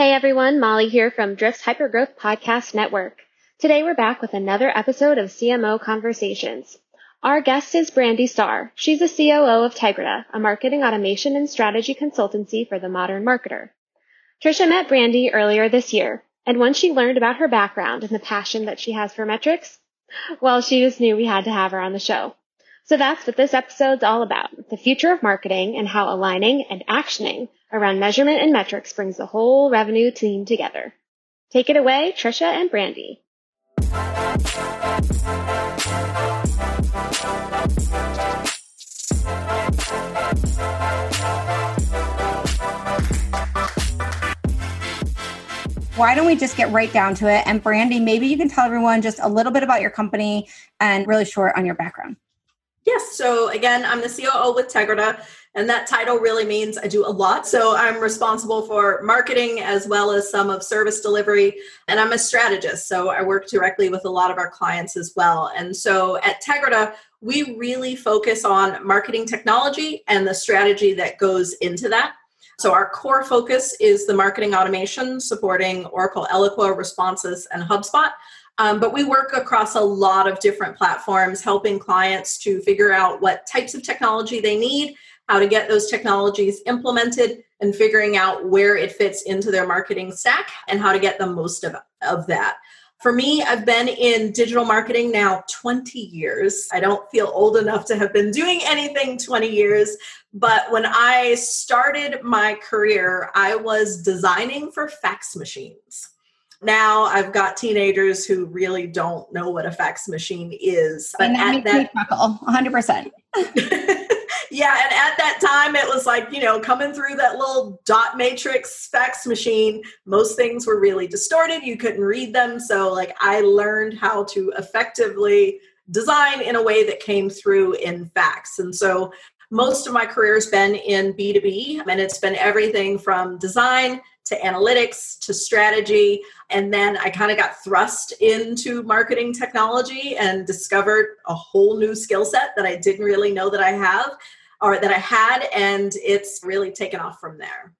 Hey everyone, Molly here from Drift's Hypergrowth Podcast Network. Today we're back with another episode of CMO Conversations. Our guest is Brandi Starr. She's the COO of Tegrita, a marketing automation and strategy consultancy for the modern marketer. Tricia met Brandi earlier this year, and once she learned about her background and the passion that she has for metrics, well, she just knew we had to have her on the show. So that's what this episode's all about, the future of marketing and how aligning and actioning around measurement and metrics brings the whole revenue team together. Take it away, Tricia and Brandi. Why don't we just get right down to it? And Brandi, maybe you can tell everyone just a little bit about your company and really short on your background. Yes. So again, I'm the COO with Tegrita, and that title really means I do a lot. So I'm responsible for marketing as well as some of service delivery, and I'm a strategist. So I work directly with a lot of our clients as well. And so at Tegrita, we really focus on marketing technology and the strategy that goes into that. So our core focus is the marketing automation supporting Oracle Eloqua, Responsys, and HubSpot. Um, but we work across a lot of different platforms, helping clients to figure out what types of technology they need, how to get those technologies implemented, and figuring out where it fits into their marketing stack and how to get the most of, of that. For me, I've been in digital marketing now 20 years. I don't feel old enough to have been doing anything 20 years, but when I started my career, I was designing for fax machines now I've got teenagers who really don't know what a fax machine is. But at that, 100%. yeah, and at that time it was like, you know, coming through that little dot matrix fax machine, most things were really distorted. You couldn't read them. So, like, I learned how to effectively design in a way that came through in fax. And so, most of my career has been in B2B, and it's been everything from design to analytics to strategy. And then I kind of got thrust into marketing technology and discovered a whole new skill set that I didn't really know that I have or that I had. And it's really taken off from there.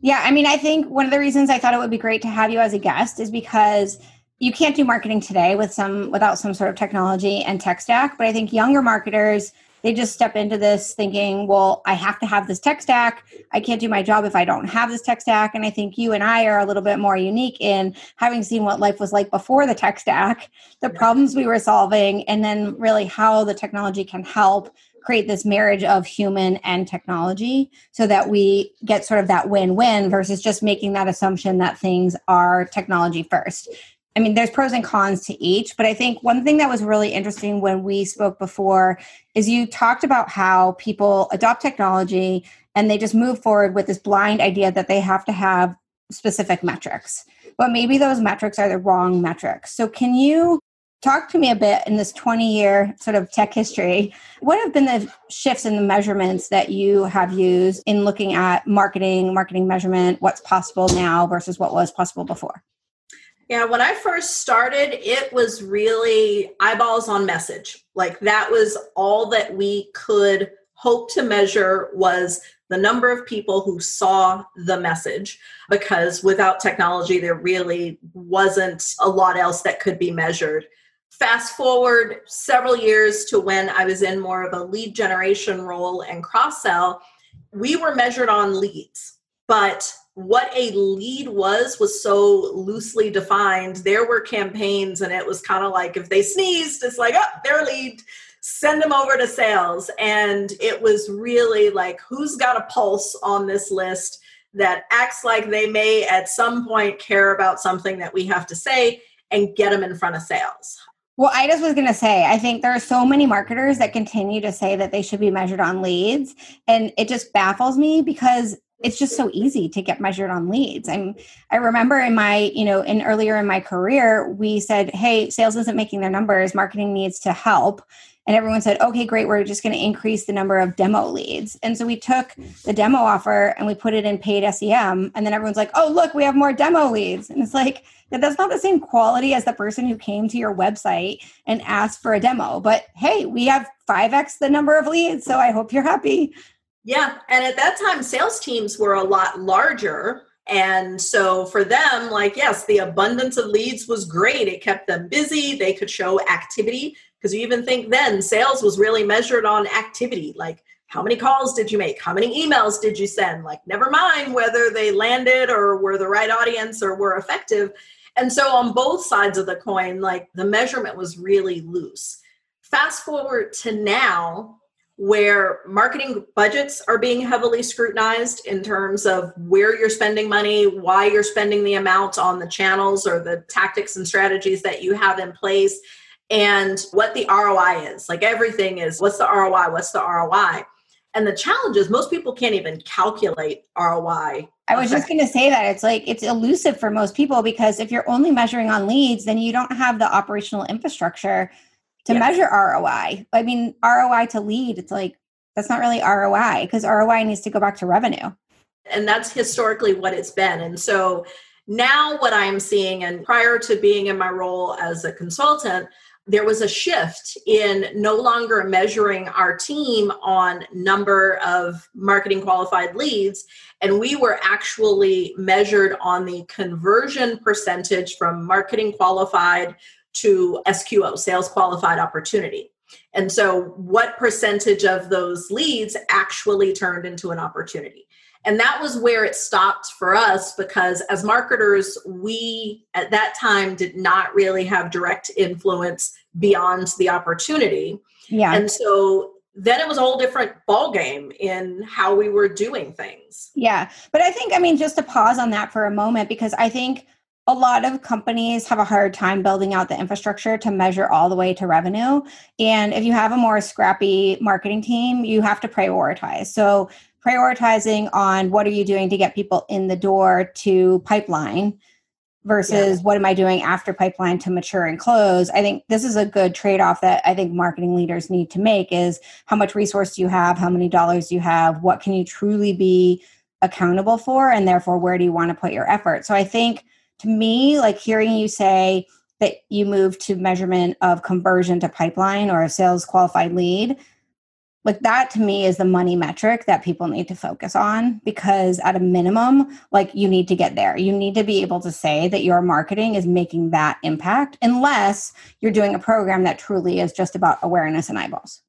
Yeah, I mean, I think one of the reasons I thought it would be great to have you as a guest is because you can't do marketing today with some without some sort of technology and tech stack. But I think younger marketers they just step into this thinking, well, I have to have this tech stack. I can't do my job if I don't have this tech stack. And I think you and I are a little bit more unique in having seen what life was like before the tech stack, the problems we were solving, and then really how the technology can help create this marriage of human and technology so that we get sort of that win win versus just making that assumption that things are technology first. I mean, there's pros and cons to each, but I think one thing that was really interesting when we spoke before is you talked about how people adopt technology and they just move forward with this blind idea that they have to have specific metrics. But maybe those metrics are the wrong metrics. So, can you talk to me a bit in this 20 year sort of tech history? What have been the shifts in the measurements that you have used in looking at marketing, marketing measurement, what's possible now versus what was possible before? Yeah, when I first started, it was really eyeballs on message. Like that was all that we could hope to measure was the number of people who saw the message because without technology there really wasn't a lot else that could be measured. Fast forward several years to when I was in more of a lead generation role and cross sell, we were measured on leads. But what a lead was was so loosely defined. There were campaigns, and it was kind of like if they sneezed, it's like, oh, they're a lead, send them over to sales. And it was really like, who's got a pulse on this list that acts like they may at some point care about something that we have to say and get them in front of sales. Well, I just was going to say, I think there are so many marketers that continue to say that they should be measured on leads. And it just baffles me because it's just so easy to get measured on leads. I'm I remember in my, you know, in earlier in my career, we said, "Hey, sales isn't making their numbers, marketing needs to help." And everyone said, "Okay, great, we're just going to increase the number of demo leads." And so we took the demo offer and we put it in paid SEM, and then everyone's like, "Oh, look, we have more demo leads." And it's like, that's not the same quality as the person who came to your website and asked for a demo. But hey, we have 5x the number of leads, so I hope you're happy. Yeah. And at that time, sales teams were a lot larger. And so for them, like, yes, the abundance of leads was great. It kept them busy. They could show activity because you even think then sales was really measured on activity. Like, how many calls did you make? How many emails did you send? Like, never mind whether they landed or were the right audience or were effective. And so on both sides of the coin, like the measurement was really loose. Fast forward to now, where marketing budgets are being heavily scrutinized in terms of where you're spending money, why you're spending the amount on the channels or the tactics and strategies that you have in place, and what the ROI is. Like everything is what's the ROI? What's the ROI? And the challenge is most people can't even calculate ROI. I was just going to say that it's like it's elusive for most people because if you're only measuring on leads, then you don't have the operational infrastructure to yes. measure ROI. I mean, ROI to lead, it's like that's not really ROI because ROI needs to go back to revenue. And that's historically what it's been. And so now what I'm seeing, and prior to being in my role as a consultant, there was a shift in no longer measuring our team on number of marketing qualified leads and we were actually measured on the conversion percentage from marketing qualified to SQO, sales qualified opportunity. And so, what percentage of those leads actually turned into an opportunity? And that was where it stopped for us because, as marketers, we at that time did not really have direct influence beyond the opportunity. Yeah. And so then it was a whole different ball game in how we were doing things. Yeah. But I think, I mean, just to pause on that for a moment, because I think a lot of companies have a hard time building out the infrastructure to measure all the way to revenue. And if you have a more scrappy marketing team, you have to prioritize. So, prioritizing on what are you doing to get people in the door to pipeline versus yeah. what am I doing after pipeline to mature and close. I think this is a good trade-off that I think marketing leaders need to make is how much resource do you have, how many dollars do you have, what can you truly be accountable for and therefore where do you want to put your effort. So I think to me, like hearing you say that you move to measurement of conversion to pipeline or a sales qualified lead, like that to me is the money metric that people need to focus on because at a minimum like you need to get there you need to be able to say that your marketing is making that impact unless you're doing a program that truly is just about awareness and eyeballs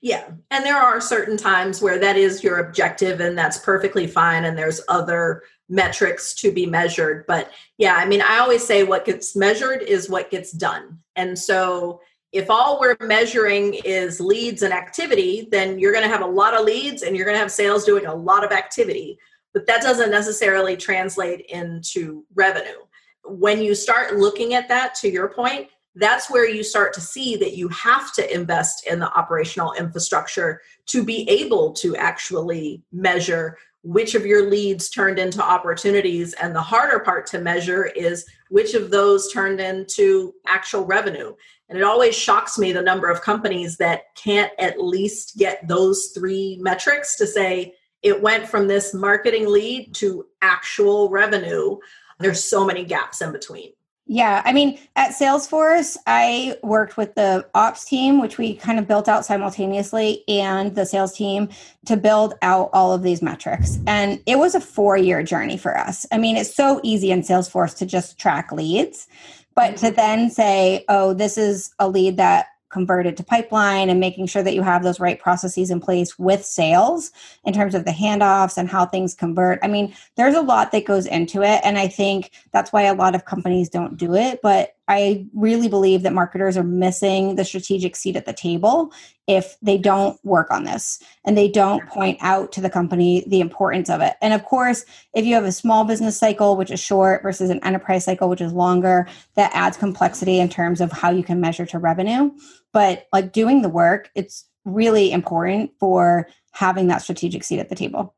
yeah and there are certain times where that is your objective and that's perfectly fine and there's other metrics to be measured. But yeah, I mean, I always say what gets measured is what gets done. And so if all we're measuring is leads and activity, then you're going to have a lot of leads and you're going to have sales doing a lot of activity. But that doesn't necessarily translate into revenue. When you start looking at that, to your point, that's where you start to see that you have to invest in the operational infrastructure to be able to actually measure which of your leads turned into opportunities and the harder part to measure is which of those turned into actual revenue and it always shocks me the number of companies that can't at least get those three metrics to say it went from this marketing lead to actual revenue there's so many gaps in between yeah, I mean, at Salesforce, I worked with the ops team, which we kind of built out simultaneously, and the sales team to build out all of these metrics. And it was a four year journey for us. I mean, it's so easy in Salesforce to just track leads, but to mm-hmm. then say, oh, this is a lead that converted to pipeline and making sure that you have those right processes in place with sales in terms of the handoffs and how things convert. I mean, there's a lot that goes into it. And I think that's why a lot of companies don't do it. But I really believe that marketers are missing the strategic seat at the table if they don't work on this and they don't point out to the company the importance of it. And of course, if you have a small business cycle, which is short, versus an enterprise cycle, which is longer, that adds complexity in terms of how you can measure to revenue. But like doing the work, it's really important for having that strategic seat at the table.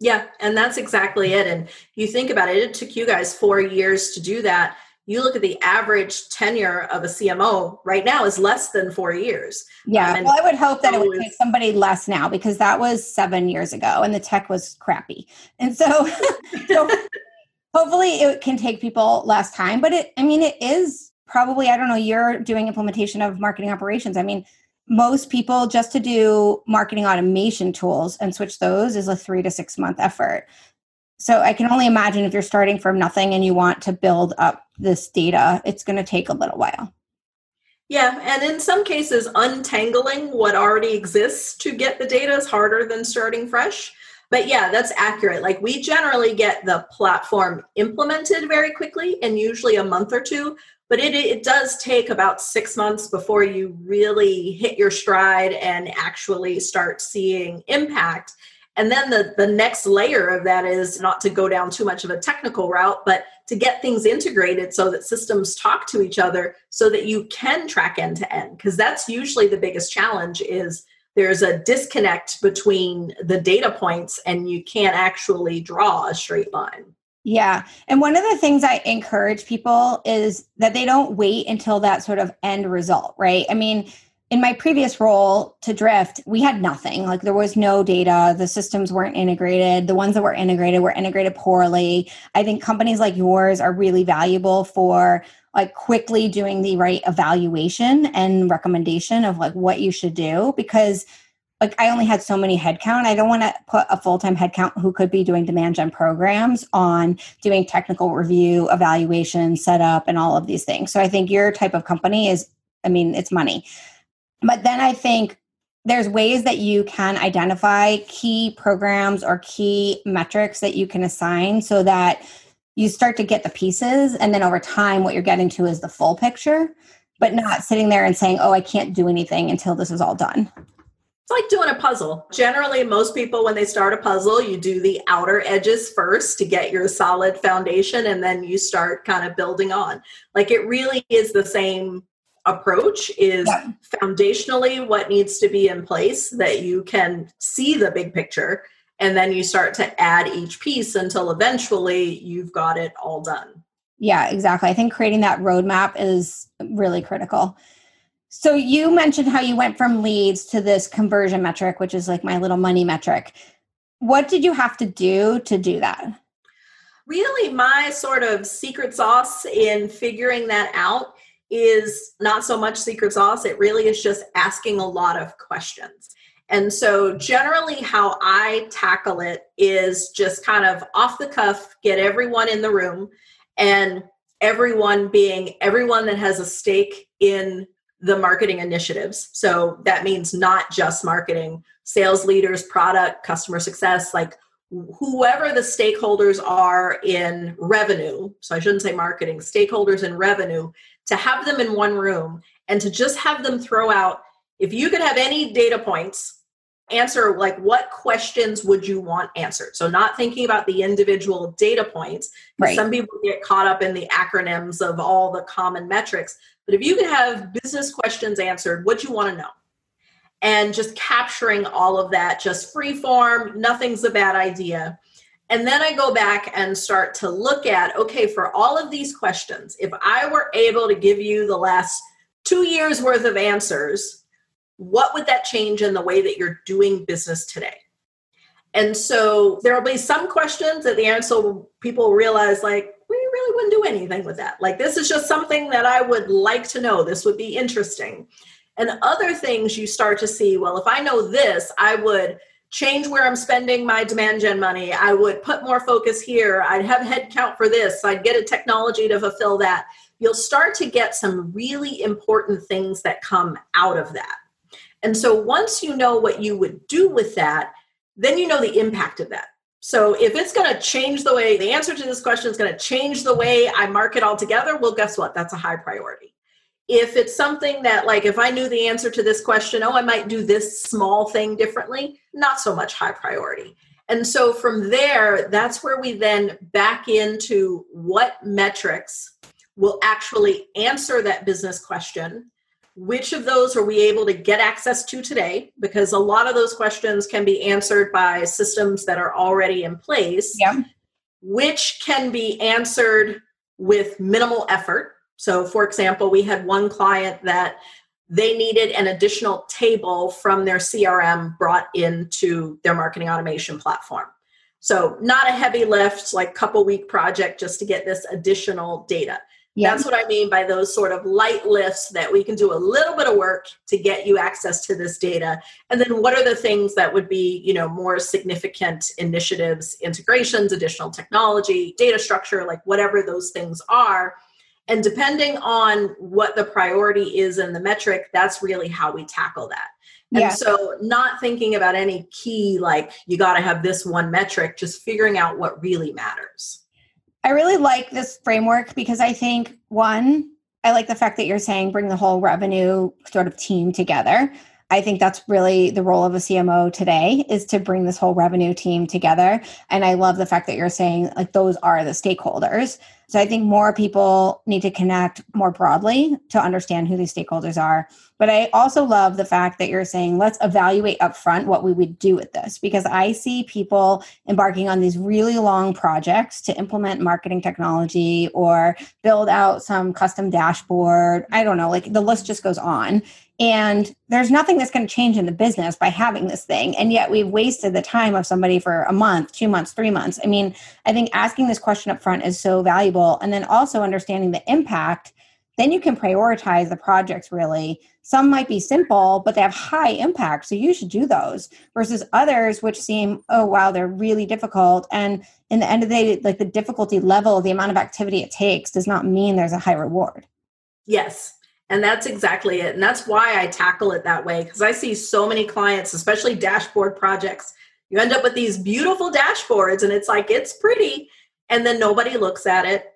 Yeah, and that's exactly it. And you think about it, it took you guys four years to do that you look at the average tenure of a CMO right now is less than four years. Yeah. Um, well, I would hope that it would take somebody less now because that was seven years ago and the tech was crappy. And so, so hopefully it can take people less time. But it, I mean, it is probably, I don't know, you're doing implementation of marketing operations. I mean, most people just to do marketing automation tools and switch those is a three to six month effort So I can only imagine if you're starting from nothing and you want to build up this data, it's going to take a little while. Yeah, and in some cases, untangling what already exists to get the data is harder than starting fresh. But yeah, that's accurate. Like we generally get the platform implemented very quickly and usually a month or two, but it, it does take about six months before you really hit your stride and actually start seeing impact. And then the, the next layer of that is not to go down too much of a technical route, but to get things integrated so that systems talk to each other so that you can track end to end. Because that's usually the biggest challenge is there's a disconnect between the data points and you can't actually draw a straight line. Yeah. And one of the things I encourage people is that they don't wait until that sort of end result, right? I mean, in my previous role to Drift, we had nothing. Like there was no data. The systems weren't integrated. The ones that were integrated were integrated poorly. I think companies like yours are really valuable for like quickly doing the right evaluation and recommendation of like what you should do because like I only had so many headcount. I don't want to put a full-time headcount who could be doing demand gen programs on doing technical review, evaluation, setup, and all of these things. So I think your type of company is, I mean, it's money. But then I think there's ways that you can identify key programs or key metrics that you can assign so that you start to get the pieces and then over time what you're getting to is the full picture but not sitting there and saying oh i can't do anything until this is all done. It's like doing a puzzle. Generally most people when they start a puzzle you do the outer edges first to get your solid foundation and then you start kind of building on. Like it really is the same approach is yeah. foundationally what needs to be in place that you can see the big picture and then you start to add each piece until eventually you've got it all done. Yeah exactly. I think creating that roadmap is really critical. So you mentioned how you went from leads to this conversion metric which is like my little money metric. What did you have to do to do that? Really my sort of secret sauce in figuring that out is not so much secret sauce. It really is just asking a lot of questions. And so, generally, how I tackle it is just kind of off the cuff, get everyone in the room, and everyone being everyone that has a stake in the marketing initiatives. So, that means not just marketing, sales leaders, product, customer success, like whoever the stakeholders are in revenue. So, I shouldn't say marketing, stakeholders in revenue to have them in one room and to just have them throw out if you could have any data points answer like what questions would you want answered? So not thinking about the individual data points right. some people get caught up in the acronyms of all the common metrics but if you could have business questions answered what you want to know? And just capturing all of that just free form nothing's a bad idea and then I go back and start to look at okay, for all of these questions, if I were able to give you the last two years worth of answers, what would that change in the way that you're doing business today? And so there will be some questions that the answer people realize like, we really wouldn't do anything with that. Like, this is just something that I would like to know. This would be interesting. And other things you start to see, well, if I know this, I would change where I'm spending my demand gen money. I would put more focus here. I'd have headcount for this. I'd get a technology to fulfill that. You'll start to get some really important things that come out of that. And so once you know what you would do with that, then you know the impact of that. So if it's going to change the way the answer to this question is going to change the way I market altogether, well, guess what? That's a high priority if it's something that like if i knew the answer to this question oh i might do this small thing differently not so much high priority. And so from there that's where we then back into what metrics will actually answer that business question. Which of those are we able to get access to today? Because a lot of those questions can be answered by systems that are already in place. Yeah. which can be answered with minimal effort so, for example, we had one client that they needed an additional table from their CRM brought into their marketing automation platform. So, not a heavy lift, like couple week project just to get this additional data. Yeah. That's what I mean by those sort of light lifts that we can do a little bit of work to get you access to this data. And then what are the things that would be, you know, more significant initiatives, integrations, additional technology, data structure, like whatever those things are. And depending on what the priority is in the metric, that's really how we tackle that. And yeah. so, not thinking about any key, like you got to have this one metric, just figuring out what really matters. I really like this framework because I think, one, I like the fact that you're saying bring the whole revenue sort of team together. I think that's really the role of a CMO today is to bring this whole revenue team together. And I love the fact that you're saying like those are the stakeholders. So I think more people need to connect more broadly to understand who these stakeholders are. But I also love the fact that you're saying let's evaluate upfront what we would do with this because I see people embarking on these really long projects to implement marketing technology or build out some custom dashboard. I don't know, like the list just goes on. And there's nothing that's going to change in the business by having this thing. And yet we've wasted the time of somebody for a month, two months, three months. I mean, I think asking this question up front is so valuable. And then also understanding the impact, then you can prioritize the projects really. Some might be simple, but they have high impact. So you should do those versus others, which seem, oh, wow, they're really difficult. And in the end of the day, like the difficulty level, the amount of activity it takes does not mean there's a high reward. Yes, and that's exactly it. And that's why I tackle it that way because I see so many clients, especially dashboard projects. You end up with these beautiful dashboards and it's like, it's pretty. And then nobody looks at it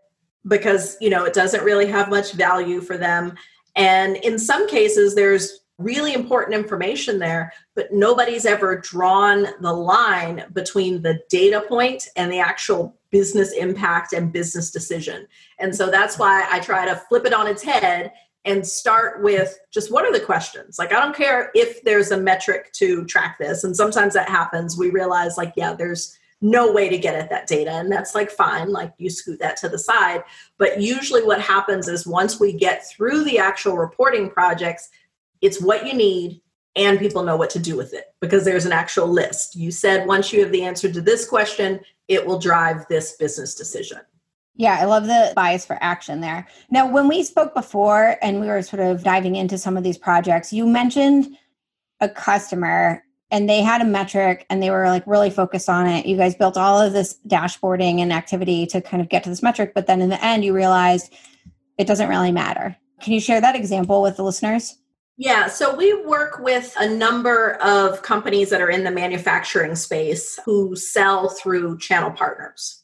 because, you know, it doesn't really have much value for them. And in some cases, there's really important information there, but nobody's ever drawn the line between the data point and the actual business impact and business decision. And so that's why I try to flip it on its head and start with just what are the questions. Like i don't care if there's a metric to track this and sometimes that happens we realize like yeah there's no way to get at that data and that's like fine like you scoot that to the side. But usually what happens is once we get through the actual reporting projects it's what you need and people know what to do with it because there's an actual list. You said once you have the answer to this question it will drive this business decision yeah, I love the bias for action there. Now, when we spoke before and we were sort of diving into some of these projects, you mentioned a customer and they had a metric and they were like really focused on it. You guys built all of this dashboarding and activity to kind of get to this metric, but then in the end, you realized it doesn't really matter. Can you share that example with the listeners? Yeah, so we work with a number of companies that are in the manufacturing space who sell through channel partners.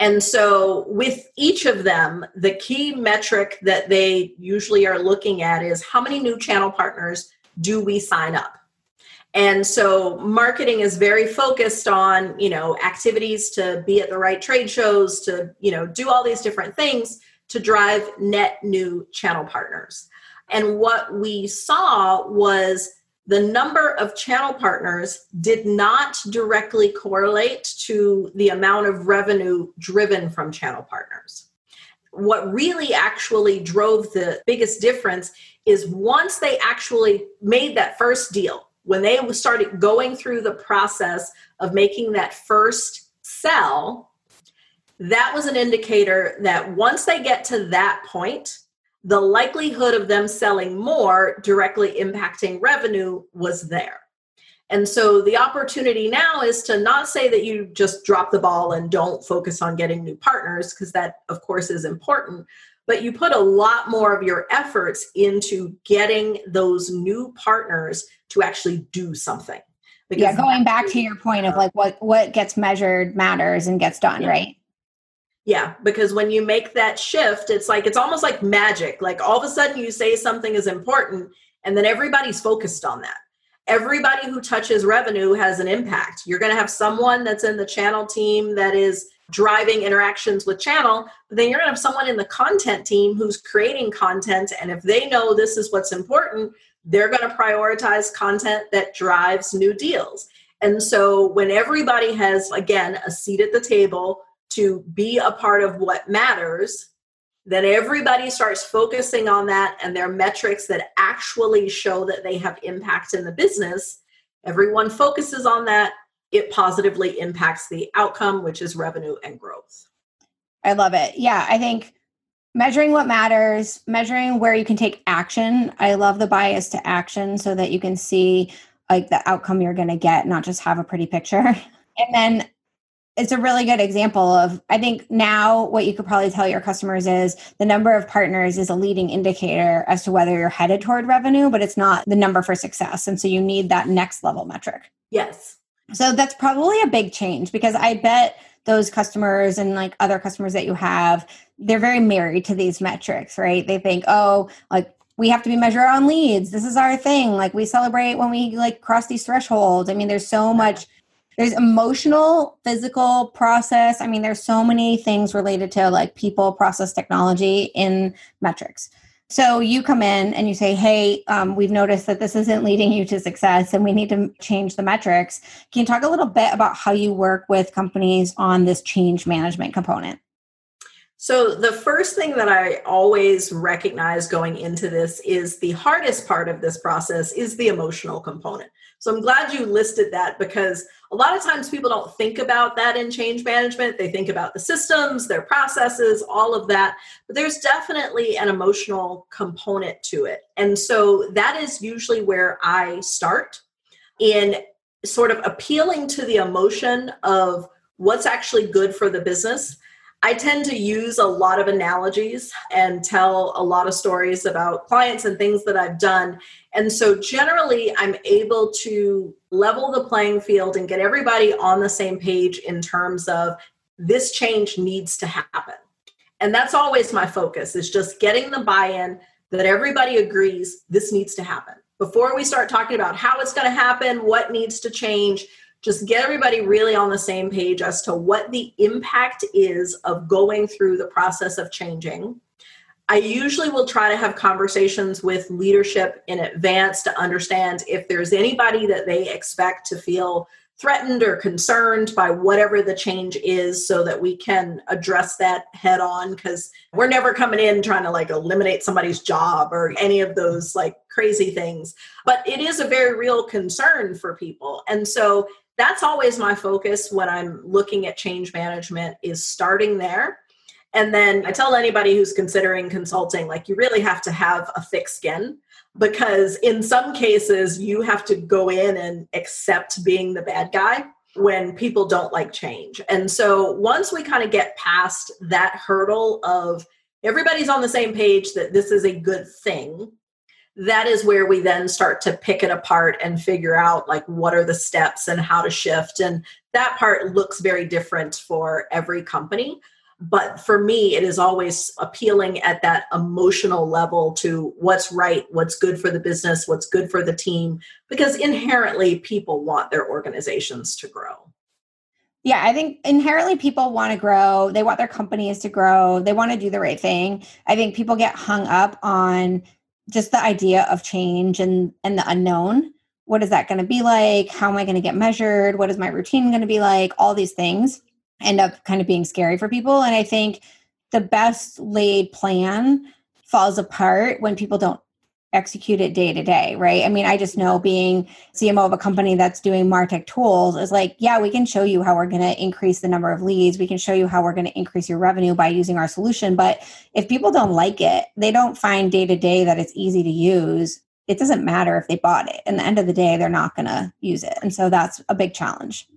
And so, with each of them, the key metric that they usually are looking at is how many new channel partners do we sign up? And so, marketing is very focused on, you know, activities to be at the right trade shows, to, you know, do all these different things to drive net new channel partners. And what we saw was the number of channel partners did not directly correlate to the amount of revenue driven from channel partners. What really actually drove the biggest difference is once they actually made that first deal, when they started going through the process of making that first sell, that was an indicator that once they get to that point, the likelihood of them selling more directly impacting revenue was there. And so the opportunity now is to not say that you just drop the ball and don't focus on getting new partners, because that, of course, is important, but you put a lot more of your efforts into getting those new partners to actually do something. Because yeah, going back to your point of like what what gets measured matters and gets done, yeah. right? Yeah, because when you make that shift, it's like it's almost like magic. Like all of a sudden you say something is important and then everybody's focused on that. Everybody who touches revenue has an impact. You're going to have someone that's in the channel team that is driving interactions with channel, but then you're going to have someone in the content team who's creating content and if they know this is what's important, they're going to prioritize content that drives new deals. And so when everybody has again a seat at the table, to be a part of what matters, then everybody starts focusing on that and their metrics that actually show that they have impact in the business. Everyone focuses on that. It positively impacts the outcome, which is revenue and growth. I love it. Yeah, I think measuring what matters, measuring where you can take action. I love the bias to action so that you can see like the outcome you're going to get, not just have a pretty picture. And then it's a really good example of i think now what you could probably tell your customers is the number of partners is a leading indicator as to whether you're headed toward revenue but it's not the number for success. And so you need that next level metric. Yes. So that's probably a big change because i bet those customers and like other customers that you have they're very married to these metrics right? They think oh like we have to be measured on leads. This is our thing. Like we celebrate when we like cross these thresholds. I mean there's so much there's emotional physical process. I mean there's so many things related to like people process technology in metrics. So you come in and you say hey um, we've noticed that this isn't leading you to success and we need to change the metrics. Can you talk a little bit about how you work with companies on this change management component? So, the first thing that I always recognize going into this is the hardest part of this process is the emotional component. So, I'm glad you listed that because a lot of times people don't think about that in change management. They think about the systems, their processes, all of that. But there's definitely an emotional component to it. And so, that is usually where I start in sort of appealing to the emotion of what's actually good for the business I tend to use a lot of analogies and tell a lot of stories about clients and things that I've done. And so generally, I'm able to level the playing field and get everybody on the same page in terms of this change needs to happen. And that's always my focus is just getting the buy-in that everybody agrees this needs to happen. Before we start talking about how it's going to happen, what needs to change, just get everybody really on the same page as to what the impact is of going through the process of changing. I usually will try to have conversations with leadership in advance to understand if there's anybody that they expect to feel threatened or concerned by whatever the change is so that we can address that head on because we're never coming in trying to like eliminate somebody's job or any of those like crazy things but it is a very real concern for people and so that's always my focus when i'm looking at change management is starting there. And then i tell anybody who's considering consulting like you really have to have a thick skin because in some cases you have to go in and accept being the bad guy when people don't like change. And so once we kind of get past that hurdle of everybody's on the same page that this is a good thing that is where we then start to pick it apart and figure out like what are the steps and how to shift and that part looks very different for every company but for me it is always appealing at that emotional level to what's right what's good for the business what's good for the team because inherently people want their organizations to grow yeah, I think inherently people want to grow. They want their companies to grow. They want to do the right thing. I think people get hung up on just the idea of change and and the unknown. What is that going to be like? How am i going to get measured? What is my routine going to be like? All these things end up kind of being scary for people and i think the best laid plan falls apart when people don't execute it day to day, right? I mean, I just know being CMO of a company that's doing Martech tools is like, yeah, we can show you how we're going to increase the number of leads. We can show you how we're going to increase your revenue by using our solution. But if people don't like it, they don't find day to day that it's easy to use. It doesn't matter if they bought it. In the end of the day, they're not going to use it. And so that's a big challenge.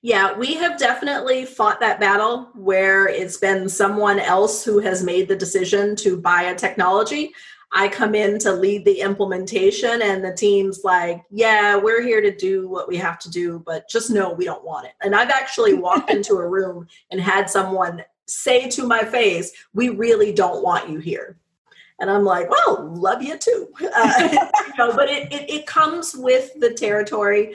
Yeah, we have definitely fought that battle where it's been someone else who has made the decision to buy a technology I come in to lead the implementation, and the team's like, Yeah, we're here to do what we have to do, but just know we don't want it. And I've actually walked into a room and had someone say to my face, We really don't want you here. And I'm like, Well, love you too. Uh, you know, but it, it, it comes with the territory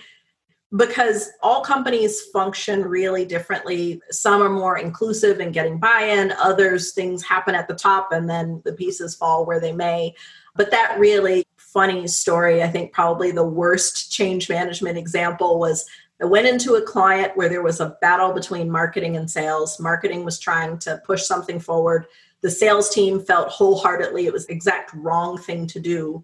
because all companies function really differently. Some are more inclusive and getting buy in, others, things happen at the top and then the pieces fall where they may. But that really funny story, I think probably the worst change management example was I went into a client where there was a battle between marketing and sales. Marketing was trying to push something forward. The sales team felt wholeheartedly it was the exact wrong thing to do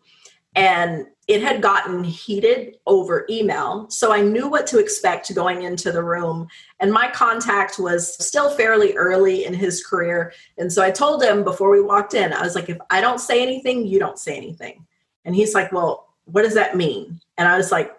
and it had gotten heated over email. So I knew what to expect going into the room. And my contact was still fairly early in his career. And so I told him before we walked in, I was like, if I don't say anything, you don't say anything. And he's like, well, what does that mean? And I was like,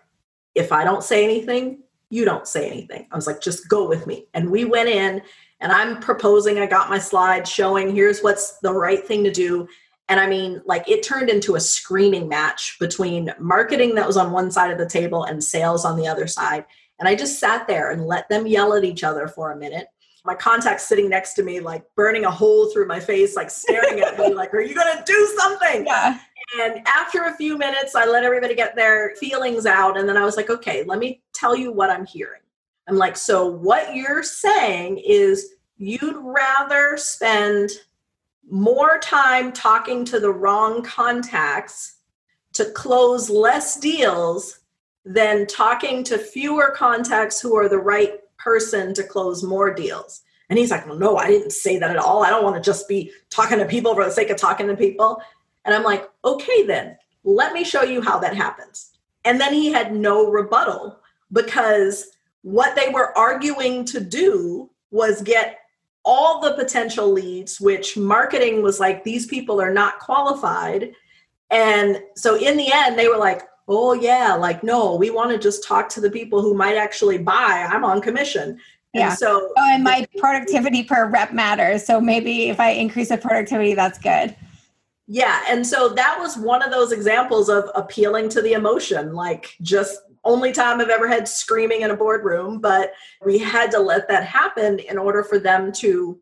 if I don't say anything, you don't say anything. I was like, just go with me. And we went in and I'm proposing, I got my slide showing here's what's the right thing to do. And I mean, like it turned into a screaming match between marketing that was on one side of the table and sales on the other side. And I just sat there and let them yell at each other for a minute. My contact sitting next to me, like burning a hole through my face, like staring at me, like, are you going to do something? Yeah. And after a few minutes, I let everybody get their feelings out. And then I was like, okay, let me tell you what I'm hearing. I'm like, so what you're saying is you'd rather spend more time talking to the wrong contacts to close less deals than talking to fewer contacts who are the right person to close more deals. And he's like, well, no, I didn't say that at all. I don't want to just be talking to people for the sake of talking to people. And I'm like, okay, then let me show you how that happens. And then he had no rebuttal because what they were arguing to do was get all the potential leads, which marketing was like, these people are not qualified. And so in the end, they were like, oh, yeah, like, no, we want to just talk to the people who might actually buy. I'm on commission. Yeah. And so, oh, and my productivity per rep matters. So maybe if I increase the productivity, that's good. Yeah. And so that was one of those examples of appealing to the emotion, like just only time I've ever had screaming in a boardroom, but we had to let that happen in order for them to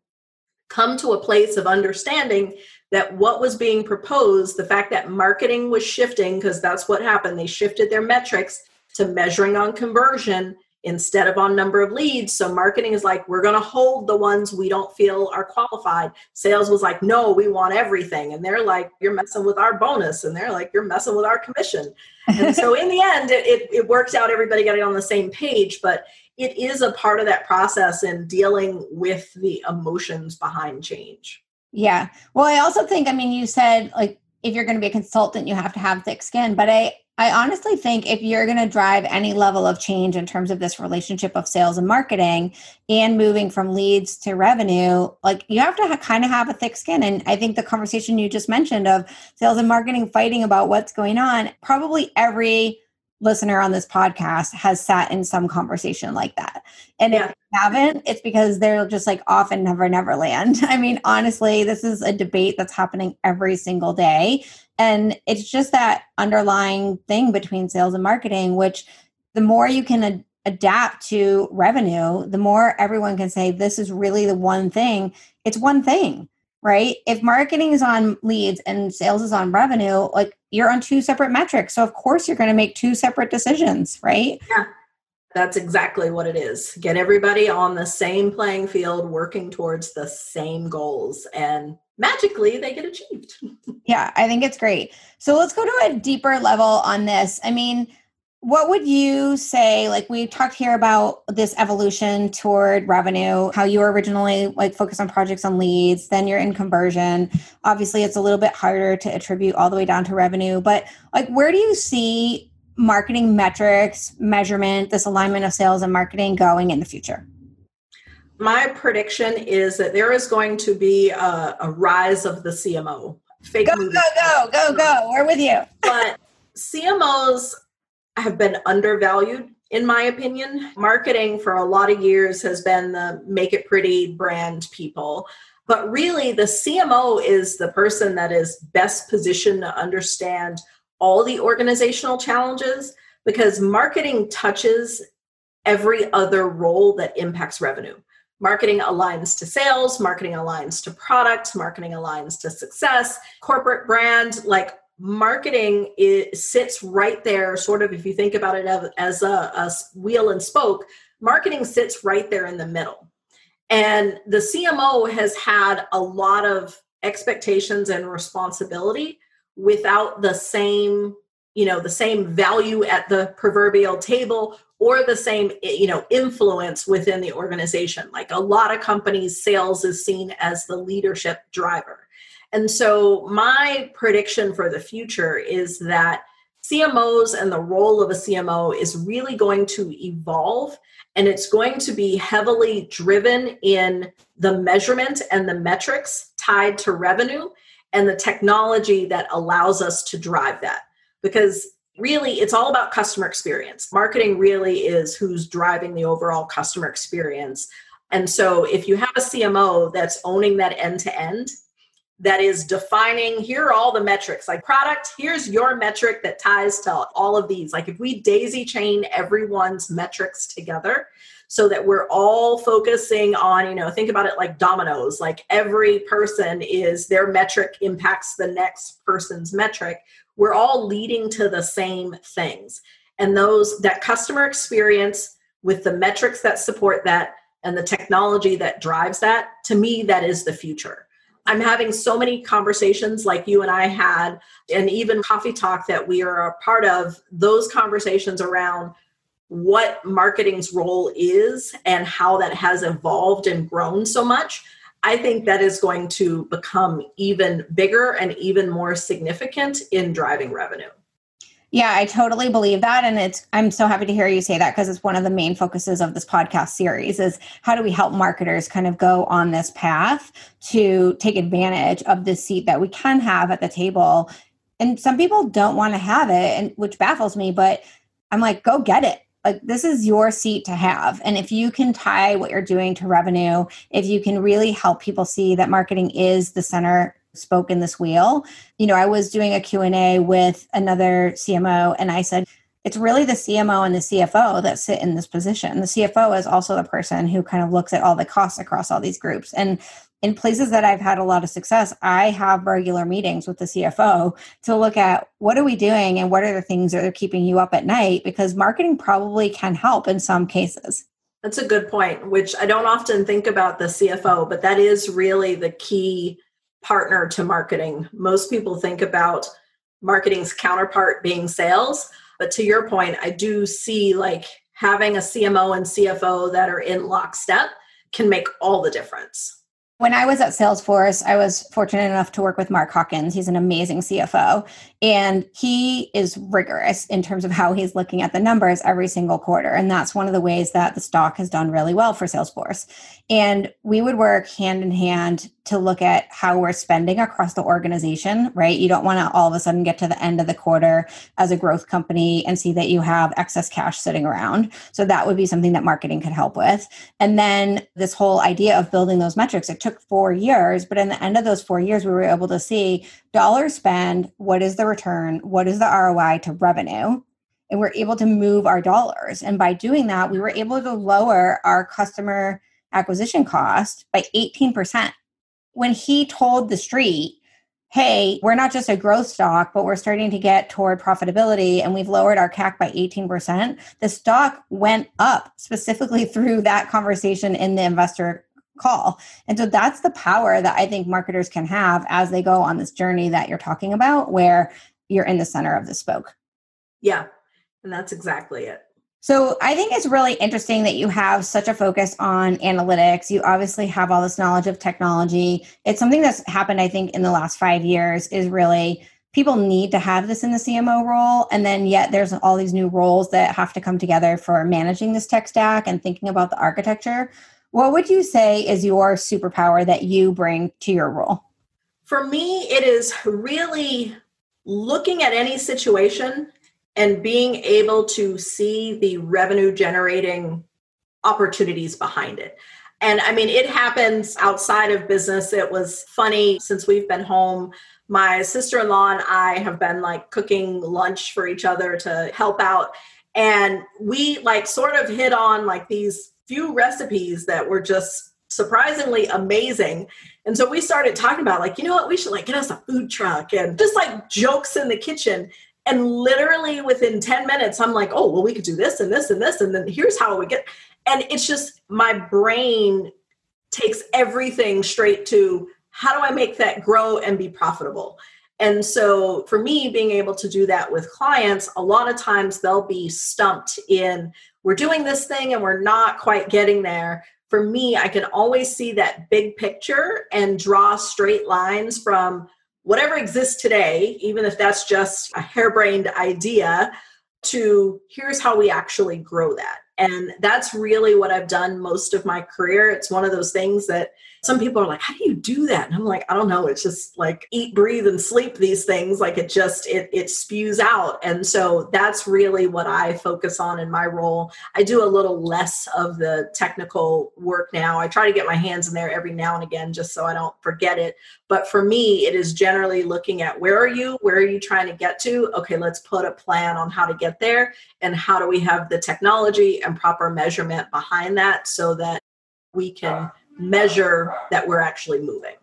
come to a place of understanding that what was being proposed, the fact that marketing was shifting, because that's what happened, they shifted their metrics to measuring on conversion instead of on number of leads. So marketing is like, we're going to hold the ones we don't feel are qualified. Sales was like, no, we want everything. And they're like, you're messing with our bonus. And they're like, you're messing with our commission. And so in the end, it, it, it works out everybody getting on the same page. But it is a part of that process in dealing with the emotions behind change. Yeah. Well, I also think, I mean, you said like if you're going to be a consultant, you have to have thick skin. But I, I honestly think if you're going to drive any level of change in terms of this relationship of sales and marketing and moving from leads to revenue, like you have to ha- kind of have a thick skin. And I think the conversation you just mentioned of sales and marketing fighting about what's going on, probably every listener on this podcast has sat in some conversation like that. And yeah. if you haven't, it's because they're just like off and never, never land. I mean, honestly, this is a debate that's happening every single day. And it's just that underlying thing between sales and marketing, which the more you can ad- adapt to revenue, the more everyone can say, this is really the one thing. It's one thing, right? If marketing is on leads and sales is on revenue, like you're on two separate metrics. So, of course, you're going to make two separate decisions, right? Yeah. That's exactly what it is. Get everybody on the same playing field, working towards the same goals. And magically they get achieved. yeah, I think it's great. So let's go to a deeper level on this. I mean, what would you say like we talked here about this evolution toward revenue how you were originally like focused on projects on leads then you're in conversion obviously it's a little bit harder to attribute all the way down to revenue but like where do you see marketing metrics measurement this alignment of sales and marketing going in the future my prediction is that there is going to be a, a rise of the CMO. Fake go, go, go, go, go. We're with you. but CMOs have been undervalued, in my opinion. Marketing for a lot of years has been the make it pretty brand people. But really, the CMO is the person that is best positioned to understand all the organizational challenges because marketing touches every other role that impacts revenue marketing aligns to sales marketing aligns to products, marketing aligns to success corporate brand like marketing is, sits right there sort of if you think about it as a, a wheel and spoke marketing sits right there in the middle. And the cmo has had a lot of expectations and responsibility without the same you know the same value at the proverbial table or the same eh, you know influence within the organization. Like a lot of companies sales is seen as the leadership driver and so my prediction for the future is that CMOs and the role of a CMO is really going to evolve and it's going to be heavily driven in the measurement and the metrics tied to revenue and the technology that allows us to drive that. Because really, it's all about customer experience. Marketing really is who's driving the overall customer experience. And so, if you have a CMO that's owning that end to end, that is defining here are all the metrics. Like product here's your metric that ties to all of these. Like if we daisy chain everyone's metrics together so that we're all focusing on you know think about it like dominoes. Like every person is their metric impacts the next person's metric. We're all leading to the same things. And those that customer experience with the metrics that support that and the technology that drives that to me that is the future I'm having so many conversations like you and I had, and even Coffee Talk that we are a part of, those conversations around what marketing's role is and how that has evolved and grown so much. I think that is going to become even bigger and even more significant in driving revenue. Yeah, I totally believe that and it's I'm so happy to hear you say that because it's one of the main focuses of this podcast series is how do we help marketers kind of go on this path to take advantage of this seat that we can have at the table. And some people don't want to have it and which baffles me, but I'm like go get it. Like this is your seat to have. And if you can tie what you're doing to revenue, if you can really help people see that marketing is the center spoke in this wheel. You know i was doing a q&a with another cmo and i said it's really the cmo and the cfo that sit in this position. The cfo is also the person who kind of looks at all the costs across all these groups. And in places that i've had a lot of success i have regular meetings with the cfo to look at what are we doing and what are the things that are keeping you up at night because marketing probably can help in some cases. That's a good point which i don't often think about the cfo but that is really the key partner to marketing. Most people think about marketing's counterpart being sales, but to your point, I do see like having a CMO and CFO that are in lockstep can make all the difference. When I was at Salesforce, I was fortunate enough to work with Mark Hawkins. He's an amazing CFO, and he is rigorous in terms of how he's looking at the numbers every single quarter. And that's one of the ways that the stock has done really well for Salesforce. And we would work hand in hand to look at how we're spending across the organization, right? You don't want to all of a sudden get to the end of the quarter as a growth company and see that you have excess cash sitting around. So that would be something that marketing could help with. And then this whole idea of building those metrics, it took four years, but in the end of those four years, we were able to see dollar spend, what is the return, what is the ROI to revenue, and we're able to move our dollars. And by doing that, we were able to lower our customer acquisition cost by 18%. When he told the street, hey, we're not just a growth stock, but we're starting to get toward profitability and we've lowered our CAC by 18%, the stock went up specifically through that conversation in the investor call. And so that's the power that I think marketers can have as they go on this journey that you're talking about, where you're in the center of the spoke. Yeah. And that's exactly it. So I think it's really interesting that you have such a focus on analytics. You obviously have all this knowledge of technology. It's something that's happened, I think, in the last five years is really people need to have this in the CMO role. And then yet there's all these new roles that have to come together for managing this tech stack and thinking about the architecture. What would you say is your superpower that you bring to your role? For me, it is really looking at any situation and being able to see the revenue generating opportunities behind it. And I mean, it happens outside of business. It was funny since we've been home. My sister in law and I have been like cooking lunch for each other to help out. And we like sort of hit on like these few recipes that were just surprisingly amazing. And so we started talking about like, you know what, we should like get us a food truck and just like jokes in the kitchen. And literally within 10 minutes, I'm like, oh, well, we could do this and this and this. And then here's how we get. And it's just my brain takes everything straight to how do I make that grow and be profitable? And so for me, being able to do that with clients, a lot of times they'll be stumped in, we're doing this thing and we're not quite getting there. For me, I can always see that big picture and draw straight lines from whatever exists today, even if that's just a harebrained idea, to here's how we actually grow that. And that's really what I've done most of my career. It's one of those things that some people are like, how do you do that? And I'm like, I don't know. It's just like eat, breathe, and sleep these things. Like it just it it spews out. And so that's really what I focus on in my role. I do a little less of the technical work now. I try to get my hands in there every now and again just so I don't forget it. But for me, it is generally looking at where are you? Where are you trying to get to? Okay, let's put a plan on how to get there and how do we have the technology and proper measurement behind that so that we can measure that we're actually moving.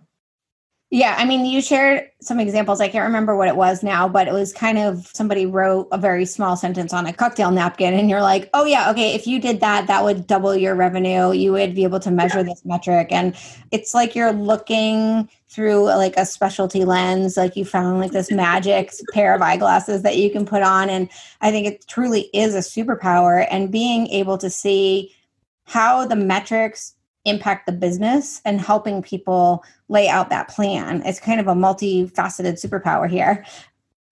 Yeah, I mean, you shared some examples. I can't remember what it was now, but it was kind of somebody wrote a very small sentence on a cocktail napkin, and you're like, oh, yeah, okay, if you did that, that would double your revenue. You would be able to measure yeah. this metric. And it's like you're looking through like a specialty lens, like you found like this magic pair of eyeglasses that you can put on. And I think it truly is a superpower. And being able to see how the metrics impact the business and helping people lay out that plan. It's kind of a multifaceted superpower here.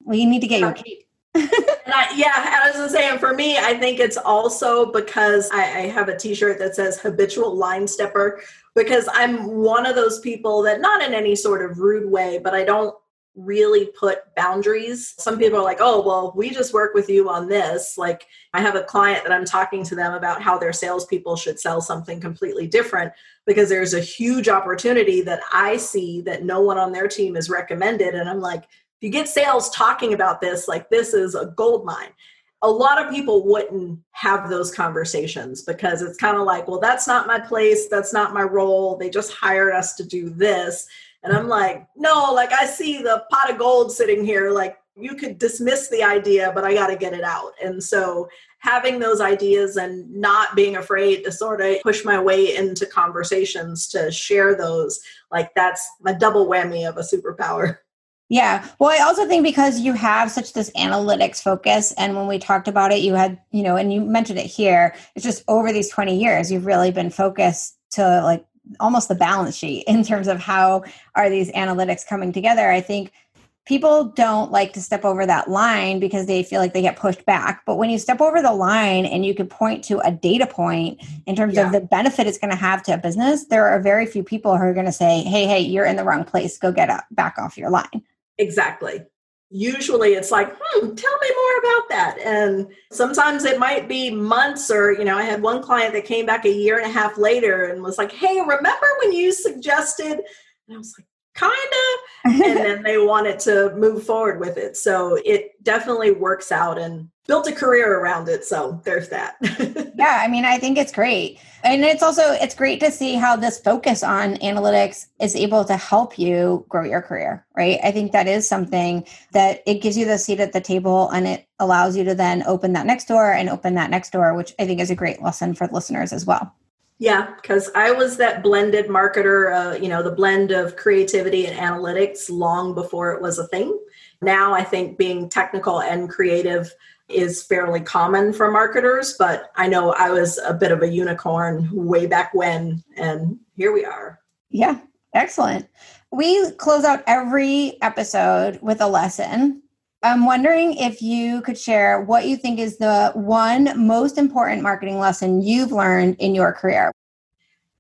We need to get your cape. I, yeah, I was saying, for me, I think it's also because I, I have a T-shirt that says "habitual line stepper" because I'm one of those people that, not in any sort of rude way, but I don't really put boundaries. Some people are like, oh, well, we just work with you on this. Like, I have a client that I'm talking to them about how their salespeople should sell something completely different because there's a huge opportunity that I see that no one on their team is recommended. And I'm like, if you get sales talking about this, like, this is a gold mine. A lot of people wouldn't have those conversations because it's kind of like, well, that's not my place. That's not my role. They just hired us to do this and I'm like, no, like I see the pot of gold sitting here. Like you could dismiss the idea, but I got to get it out. And so having those ideas and not being afraid to sort of push my way into conversations to share those, like that's a double whammy of a superpower. Yeah. Well, I also think because you have such this analytics focus, and when we talked about it, you had, you know, and you mentioned it here, it's just over these 20 years, you've really been focused to like almost the balance sheet in terms of how are these analytics coming together. I think people don't like to step over that line because they feel like they get pushed back. But when you step over the line and you can point to a data point in terms yeah. of the benefit it's going to have to a business there are very few people who are going to say hey hey you're in the wrong place. Go get up back off your line. Exactly usually it's like, hmm, tell me more about that. And sometimes it might be months, or, you know, I had one client that came back a year and a half later and was like, hey, remember when you suggested? And I was like, kind of. and then they wanted to move forward with it. So it definitely works out and built a career around it. So there's that. yeah, I mean, I think it's great. And it's also it's great to see how this focus on analytics is able to help you grow your career, right? I think that is something that it gives you the seat at the table and it allows you to then open that next door and open that next door, which I think is a great lesson for listeners as well. Yeah, because I was that blended marketer, uh, you know, the blend of creativity and analytics long before it was a thing. Now I think being technical and creative is fairly common for marketers, but I know I was a bit of a unicorn way back when, and here we are. Yeah, excellent. We close out every episode with a lesson. I'm wondering if you could share what you think is the one most important marketing lesson you've learned in your career.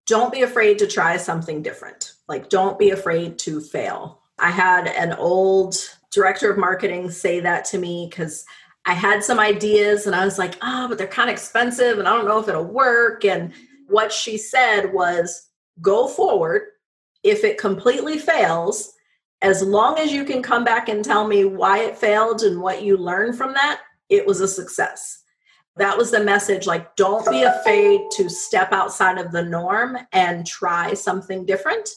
Don't be afraid to try something different. Like, don't be afraid to fail. I had an old director of marketing say that to me because I had some ideas and I was like, oh, but they're kind of expensive and I don't know if it'll work. And what she said was, go forward. If it completely fails, as long as you can come back and tell me why it failed and what you learned from that, it was a success. That was the message like, don't be afraid to step outside of the norm and try something different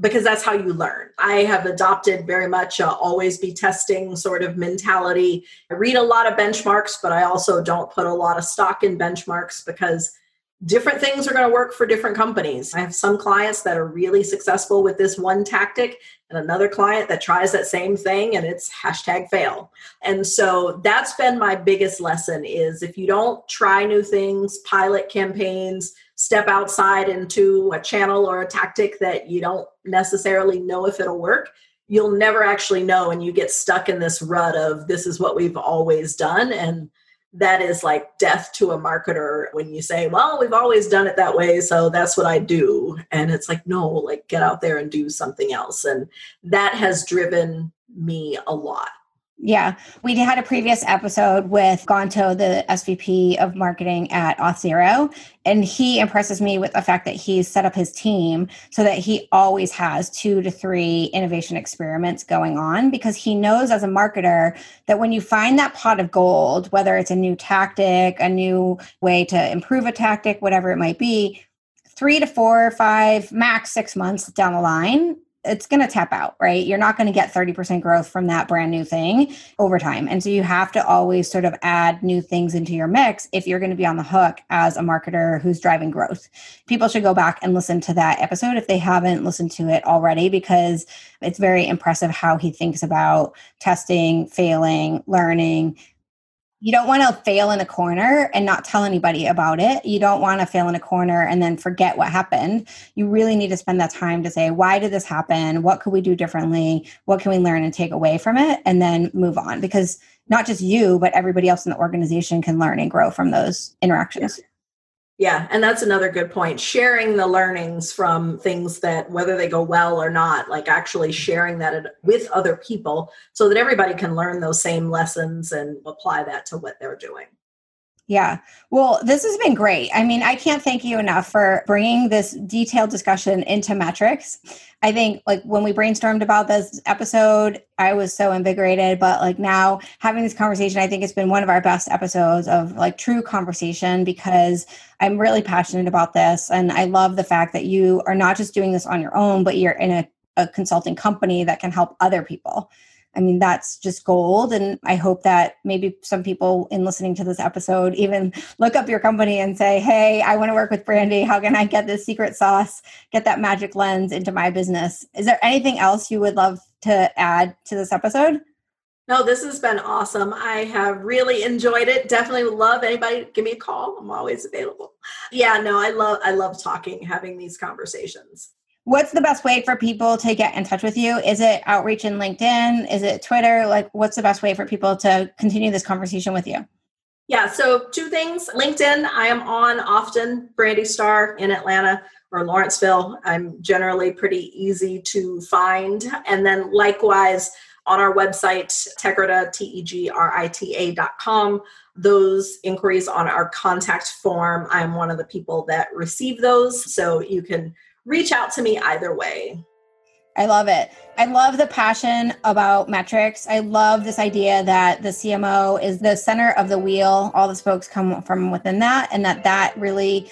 because that's how you learn. I have adopted very much a always be testing sort of mentality. I read a lot of benchmarks, but I also don't put a lot of stock in benchmarks because different things are going to work for different companies. I have some clients that are really successful with this one tactic, and another client that tries that same thing and it's hashtag fail. And so that's been my biggest lesson is if you don't try new things, pilot campaigns, step outside into a channel or a tactic that you don't necessarily know if it'll work, you'll never actually know and you get stuck in this rut of this is what we've always done and that is like death to a marketer when you say, well, we've always done it that way, so that's what I do. And it's like, no, like get out there and do something else. And that has driven me a lot. Yeah. We had a previous episode with Gonto, the SVP of marketing at Auth0, and he impresses me with the fact that he's set up his team so that he always has two to three innovation experiments going on because he knows as a marketer that when you find that pot of gold, whether it's a new tactic, a new way to improve a tactic, whatever it might be, three to four, five, max six months down the line, it's going to tap out, right? You're not going to get 30% growth from that brand new thing over time. And so you have to always sort of add new things into your mix if you're going to be on the hook as a marketer who's driving growth. People should go back and listen to that episode if they haven't listened to it already, because it's very impressive how he thinks about testing, failing, learning, you don't want to fail in a corner and not tell anybody about it. You don't want to fail in a corner and then forget what happened. You really need to spend that time to say, why did this happen? What could we do differently? What can we learn and take away from it? And then move on because not just you, but everybody else in the organization can learn and grow from those interactions. Yeah. Yeah, and that's another good point. Sharing the learnings from things that, whether they go well or not, like actually sharing that with other people so that everybody can learn those same lessons and apply that to what they're doing. Yeah. Well, this has been great. I mean, I can't thank you enough for bringing this detailed discussion into metrics. I think like when we brainstormed about this episode, I was so invigorated, but like now having this conversation, I think it's been one of our best episodes of like true conversation because I'm really passionate about this and I love the fact that you are not just doing this on your own, but you're in a, a consulting company that can help other people. I mean, that's just gold. And I hope that maybe some people in listening to this episode even look up your company and say, hey, I want to work with Brandi. How can I get this secret sauce, get that magic lens into my business? Is there anything else you would love to add to this episode? No, this has been awesome. I have really enjoyed it. Definitely love anybody give me a call. I'm always available. Yeah, no, I love I love talking, having these conversations. What's the best way for people to get in touch with you? Is it outreach in LinkedIn? Is it Twitter? Like, what's the best way for people to continue this conversation with you? Yeah, so two things. LinkedIn, I am on often, Brandi Starr in Atlanta or Lawrenceville. I'm generally pretty easy to find. And then likewise, on our website, Tegrita, T-E-G-R-I-T-A dot com. Those inquiries on our contact form, I'm one of the people that receive those. So you can reach out to me either way. I love it. I love the passion about metrics. I love this idea that the CMO is the center of the wheel. All the spokes come from within that, and that that really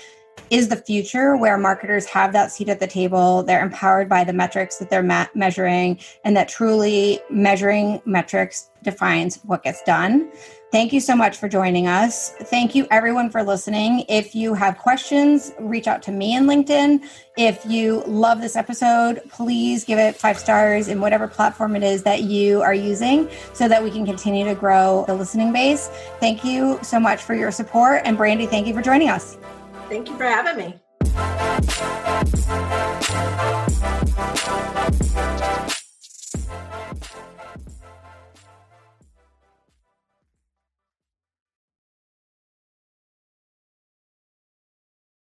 is the future where marketers have that seat at the table. They're empowered by the metrics that they're ma- measuring, and that truly measuring metrics defines what gets done. Thank you so much for joining us. Thank you, everyone, for listening. If you have questions, reach out to me in LinkedIn. If you love this episode, please give it five stars in whatever platform it is that you are using so that we can continue to grow the listening base. Thank you so much for your support. And Brandi, thank you for joining us. Thank you for having me.